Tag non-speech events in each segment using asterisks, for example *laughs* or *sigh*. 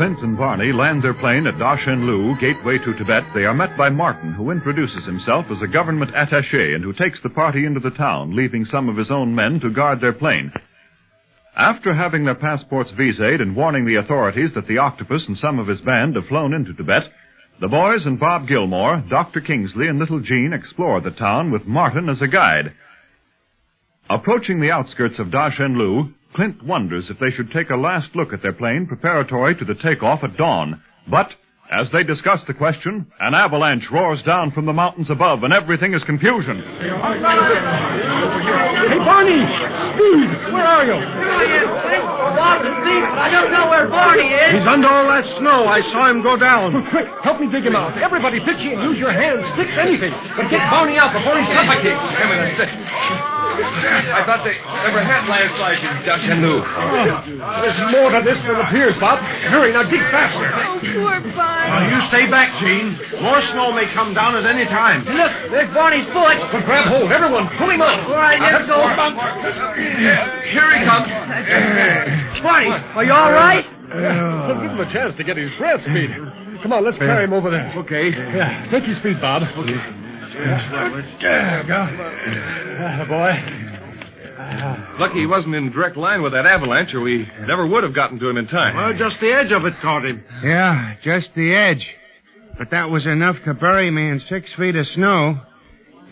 Clint, and Barney land their plane at Dashenlu, gateway to Tibet, they are met by Martin, who introduces himself as a government attaché and who takes the party into the town, leaving some of his own men to guard their plane. After having their passports visaed and warning the authorities that the octopus and some of his band have flown into Tibet, the boys and Bob Gilmore, Dr. Kingsley, and little Jean explore the town with Martin as a guide. Approaching the outskirts of Dashenlu, Clint wonders if they should take a last look at their plane preparatory to the takeoff at dawn. But, as they discuss the question, an avalanche roars down from the mountains above and everything is confusion. Hey, Barney! Speed! Where are you? I don't know where Barney is. He's under all that snow. I saw him go down. Quick, help me dig him out. Everybody pitch in. Use your hands, sticks, anything. But get Barney out before he suffocates. Come in a stick. I thought they never had landslides in Dashenlu. Oh, there's more to this than appears, Bob. Hurry, now dig faster. Oh, poor Now, Barney. you stay back, Jean. More snow may come down at any time. Look, there's Barney's foot. But grab hold, everyone. Pull him up. All right, let's go. Here he comes. Barney, are you all right? Well, give him a chance to get his breath, Speed. Come on, let's carry him over there. Okay. Yeah, take your speed, Bob. Okay. There we go. Ah, boy. Lucky he wasn't in direct line with that avalanche, or we never would have gotten to him in time. Well, just the edge of it caught him. Yeah, just the edge. But that was enough to bury me in six feet of snow.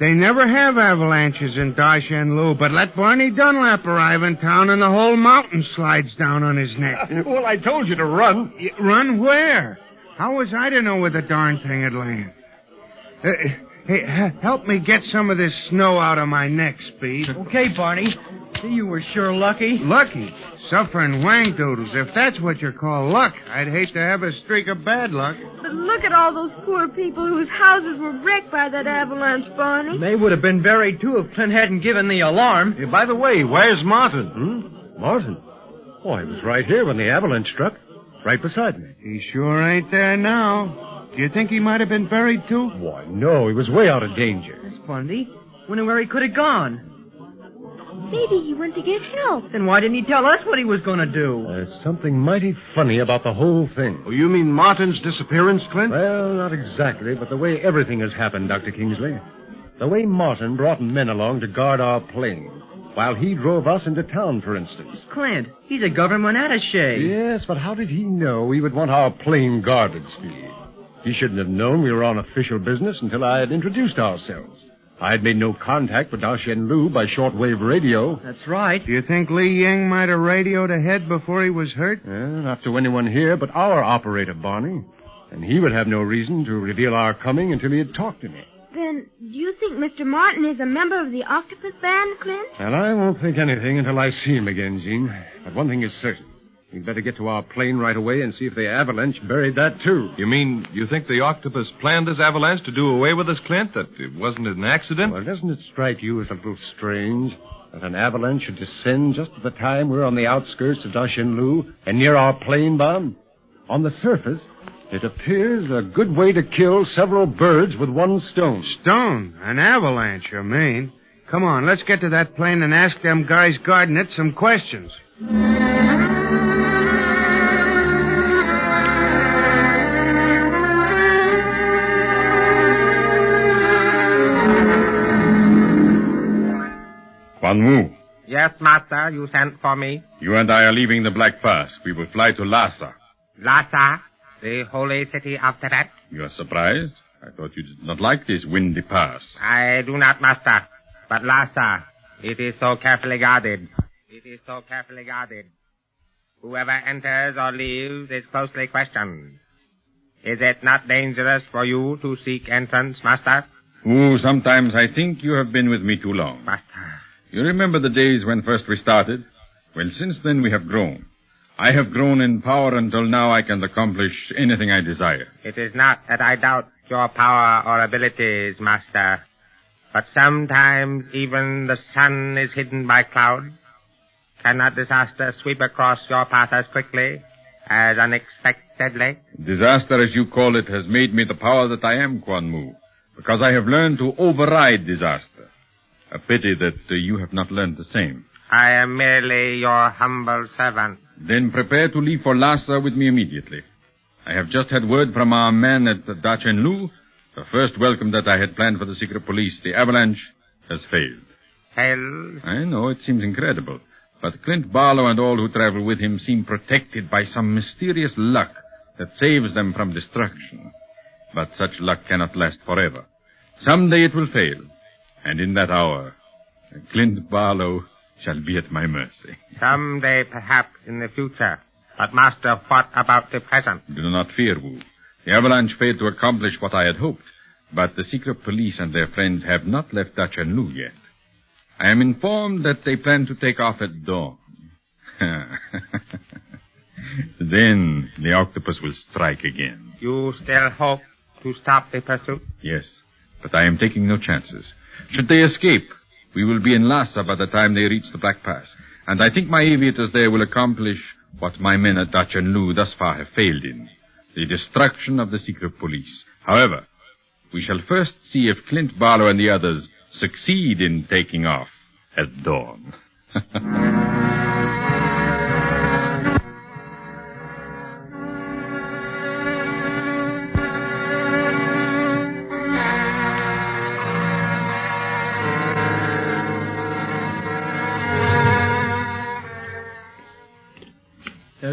They never have avalanches in Dashenlu, but let Barney Dunlap arrive in town and the whole mountain slides down on his neck. Well, I told you to run. Run where? How was I to know where the darn thing had landed? Uh, hey, help me get some of this snow out of my neck, Speed. Okay, Barney. See, you were sure lucky. Lucky. Suffering wang doodles. If that's what you call luck, I'd hate to have a streak of bad luck. But look at all those poor people whose houses were wrecked by that avalanche, Barney. They would have been buried, too, if Clint hadn't given the alarm. Hey, by the way, where's Martin? Hmm? Martin? Oh, he was right here when the avalanche struck. Right beside me. He sure ain't there now. Do you think he might have been buried too? Why, no, he was way out of danger. That's funny. Wonder where he could have gone. Maybe he went to get help. Then why didn't he tell us what he was going to do? There's something mighty funny about the whole thing. Oh, you mean Martin's disappearance, Clint? Well, not exactly, but the way everything has happened, Dr. Kingsley. The way Martin brought men along to guard our plane, while he drove us into town, for instance. Clint, he's a government attache. Yes, but how did he know we would want our plane guarded, Speed? He shouldn't have known we were on official business until I had introduced ourselves. I had made no contact with Dashen Lu by shortwave radio. That's right. Do you think Li Ying might have radioed ahead before he was hurt? Eh, not to anyone here but our operator, Barney. And he would have no reason to reveal our coming until he had talked to me. Then, do you think Mr. Martin is a member of the octopus band, Clint? And I won't think anything until I see him again, Jean. But one thing is certain. We'd better get to our plane right away and see if the avalanche buried that, too. You mean you think the octopus planned this avalanche to do away with us, Clint? That it wasn't an accident? Well, doesn't it strike you as a little strange that an avalanche should descend just at the time we're on the outskirts of Dashenlu and near our plane bomb? On the surface, it appears a good way to kill several birds with one stone. Stone? An avalanche, you mean? Come on, let's get to that plane and ask them guys guarding it some questions. Quan Wu, Yes, master, you sent for me. you and I are leaving the Black Pass. We will fly to Lhasa. Lhasa, the holy city of Tibet. You are surprised? I thought you did not like this windy pass. I do not, master. But Lhasa, it is so carefully guarded. It is so carefully guarded. Whoever enters or leaves is closely questioned. Is it not dangerous for you to seek entrance, master? Oh, sometimes I think you have been with me too long. Master. You remember the days when first we started? Well, since then we have grown. I have grown in power until now I can accomplish anything I desire. It is not that I doubt your power or abilities, master. But sometimes even the sun is hidden by clouds. Cannot disaster sweep across your path as quickly, as unexpectedly? Disaster, as you call it, has made me the power that I am, Quan Mu, because I have learned to override disaster. A pity that uh, you have not learned the same. I am merely your humble servant. Then prepare to leave for Lhasa with me immediately. I have just had word from our man at Dachen Lu. The first welcome that I had planned for the secret police, the avalanche, has failed. Failed? I know it seems incredible, but Clint Barlow and all who travel with him seem protected by some mysterious luck that saves them from destruction. But such luck cannot last forever. Someday it will fail, and in that hour, Clint Barlow shall be at my mercy. Someday, perhaps, in the future. But, Master, what about the present? Do not fear, Wu. The avalanche failed to accomplish what I had hoped, but the secret police and their friends have not left Dachen Lu yet. I am informed that they plan to take off at dawn. *laughs* then the octopus will strike again. You still hope to stop the pursuit? Yes, but I am taking no chances. Should they escape, we will be in Lhasa by the time they reach the Black Pass, and I think my aviators there will accomplish what my men at Dachen Lu thus far have failed in the destruction of the secret police. However, we shall first see if Clint Barlow and the others succeed in taking off at dawn. *laughs*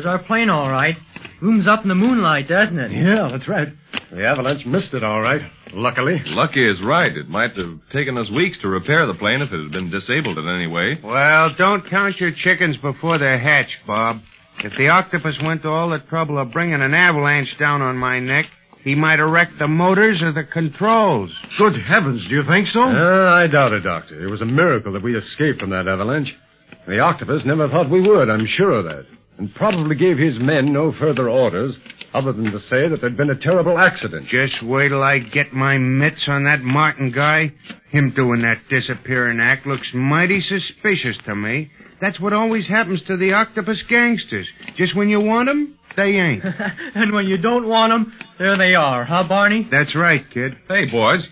There's our plane, all right. Looms up in the moonlight, doesn't it? Yeah, that's right. The avalanche missed it all right. Luckily. Lucky is right. It might have taken us weeks to repair the plane if it had been disabled in any way. Well, don't count your chickens before they're hatched, Bob. If the octopus went to all the trouble of bringing an avalanche down on my neck, he might have wrecked the motors or the controls. Good heavens, do you think so? Uh, I doubt it, Doctor. It was a miracle that we escaped from that avalanche. The octopus never thought we would, I'm sure of that. And probably gave his men no further orders other than to say that there'd been a terrible accident. Just wait till I get my mitts on that Martin guy. Him doing that disappearing act looks mighty suspicious to me. That's what always happens to the octopus gangsters. Just when you want 'em, they ain't. *laughs* and when you don't want 'em, there they are, huh, Barney? That's right, kid. Hey, boys.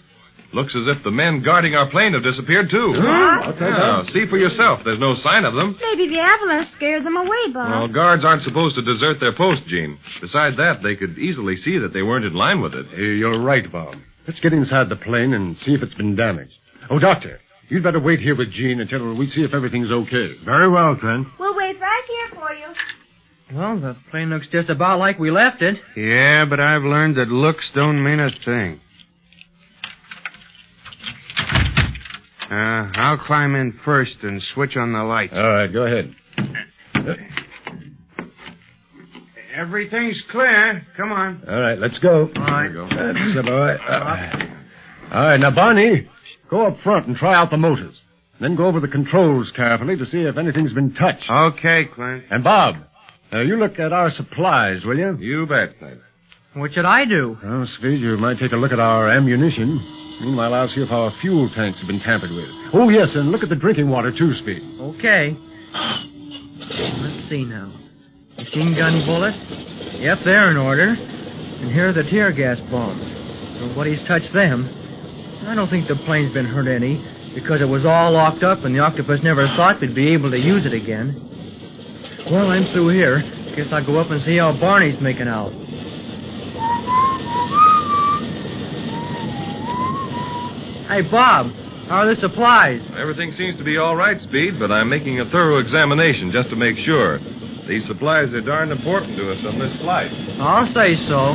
Looks as if the men guarding our plane have disappeared, too. What? Yeah, see for yourself. There's no sign of them. Maybe the avalanche scared them away, Bob. Well, guards aren't supposed to desert their post, Jean. Besides that, they could easily see that they weren't in line with it. Hey, You're right, Bob. Let's get inside the plane and see if it's been damaged. Oh, Doctor, you'd better wait here with Jean until we see if everything's okay. Very well, Clint. We'll wait right here for you. Well, the plane looks just about like we left it. Yeah, but I've learned that looks don't mean a thing. Uh, I'll climb in first and switch on the lights. All right, go ahead. Everything's clear. Come on. All right, let's go. All right. That's a boy. Uh, all right, now, Barney, go up front and try out the motors. Then go over the controls carefully to see if anything's been touched. Okay, Clint. And, Bob, uh, you look at our supplies, will you? You bet, Clint. What should I do? Well, Speed, you might take a look at our ammunition. Meanwhile, I'll see if our fuel tanks have been tampered with. Oh, yes, and look at the drinking water, too, Speed. Okay. Let's see now. Machine gun bullets? Yep, they're in order. And here are the tear gas bombs. Nobody's touched them. I don't think the plane's been hurt any, because it was all locked up and the octopus never thought we'd be able to use it again. Well, I'm through here. Guess I'll go up and see how Barney's making out. Hey, Bob, how are the supplies? Everything seems to be all right, Speed, but I'm making a thorough examination just to make sure. These supplies are darned important to us on this flight. I'll say so.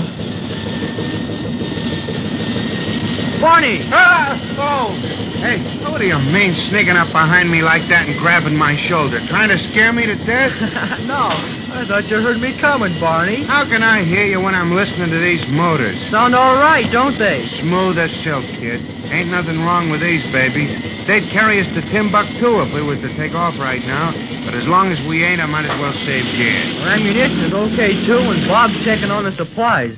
Barney! Ah! Oh! Hey, what do you mean sneaking up behind me like that and grabbing my shoulder? Trying to scare me to death? *laughs* *laughs* no, I thought you heard me coming, Barney. How can I hear you when I'm listening to these motors? Sound all right, don't they? Smooth as silk, kid. Ain't nothing wrong with these, baby. They'd carry us to Timbuktu if we was to take off right now. But as long as we ain't, I might as well save gas. Well, ammunition is okay, too, and Bob's checking on the supplies.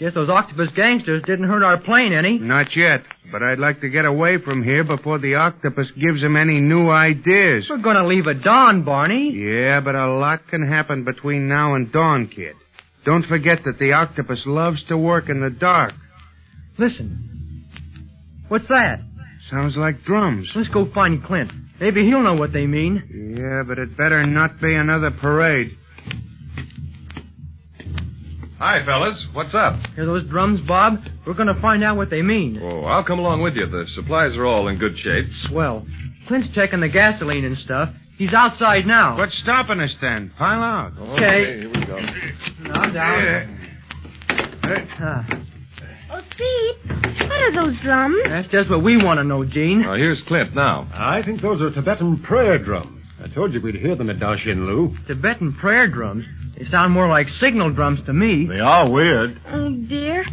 Guess those octopus gangsters didn't hurt our plane any. Not yet, but I'd like to get away from here before the octopus gives him any new ideas. We're going to leave at dawn, Barney. Yeah, but a lot can happen between now and dawn, kid. Don't forget that the octopus loves to work in the dark. Listen. What's that? Sounds like drums. Let's go find Clint. Maybe he'll know what they mean. Yeah, but it better not be another parade. Hi, fellas. What's up? Hear those drums, Bob? We're going to find out what they mean. Oh, I'll come along with you. The supplies are all in good shape. Swell. Clint's checking the gasoline and stuff. He's outside now. What's stopping us then? Pile out. Okay. here we go. Now down. Ah, Oh, Steve, what are those drums? that's just what we want to know, Jean. Now, here's Clint now. I think those are Tibetan prayer drums. I told you we'd hear them at Dashin Lu. Tibetan prayer drums. They sound more like signal drums to me. They are weird. Oh, dear.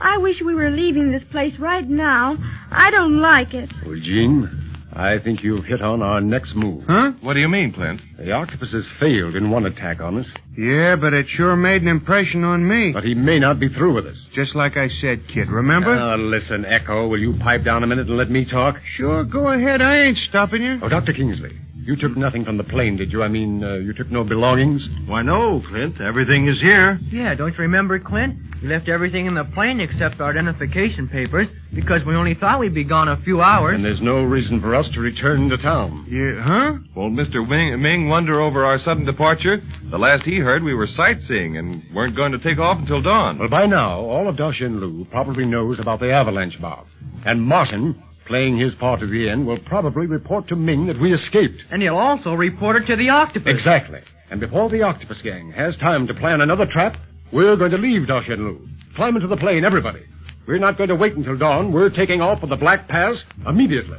I wish we were leaving this place right now. I don't like it. Well, Jean, I think you've hit on our next move. Huh? What do you mean, Clint? The octopus has failed in one attack on us, Yeah, but it sure made an impression on me. but he may not be through with us. Just like I said, kid, remember? Now, listen, Echo, will you pipe down a minute and let me talk? sure, go ahead. I ain't stopping you. Oh, Dr. Kingsley, you took nothing from the plane, did you? I mean, uh, you took no belongings? Why, no, Clint. Everything is here. Yeah, don't you remember, Clint? We left everything in the plane except our identification papers because we only thought we'd be gone a few hours. And there's no reason for us to return to town. Yeah, huh? Won't Mr. Ming, Ming wonder over our sudden departure? The last he heard, we were sightseeing and weren't going to take off until dawn. Well, by now, all of Dashin Lu probably knows about the avalanche bomb. And Martin, playing his part at the end, will probably report to Ming that we escaped. And he'll also report it to the octopus. Exactly. And before the octopus gang has time to plan another trap, we're going to leave Dashin Lu. Climb into the plane, everybody. We're not going to wait until dawn. We're taking off for the Black Pass immediately.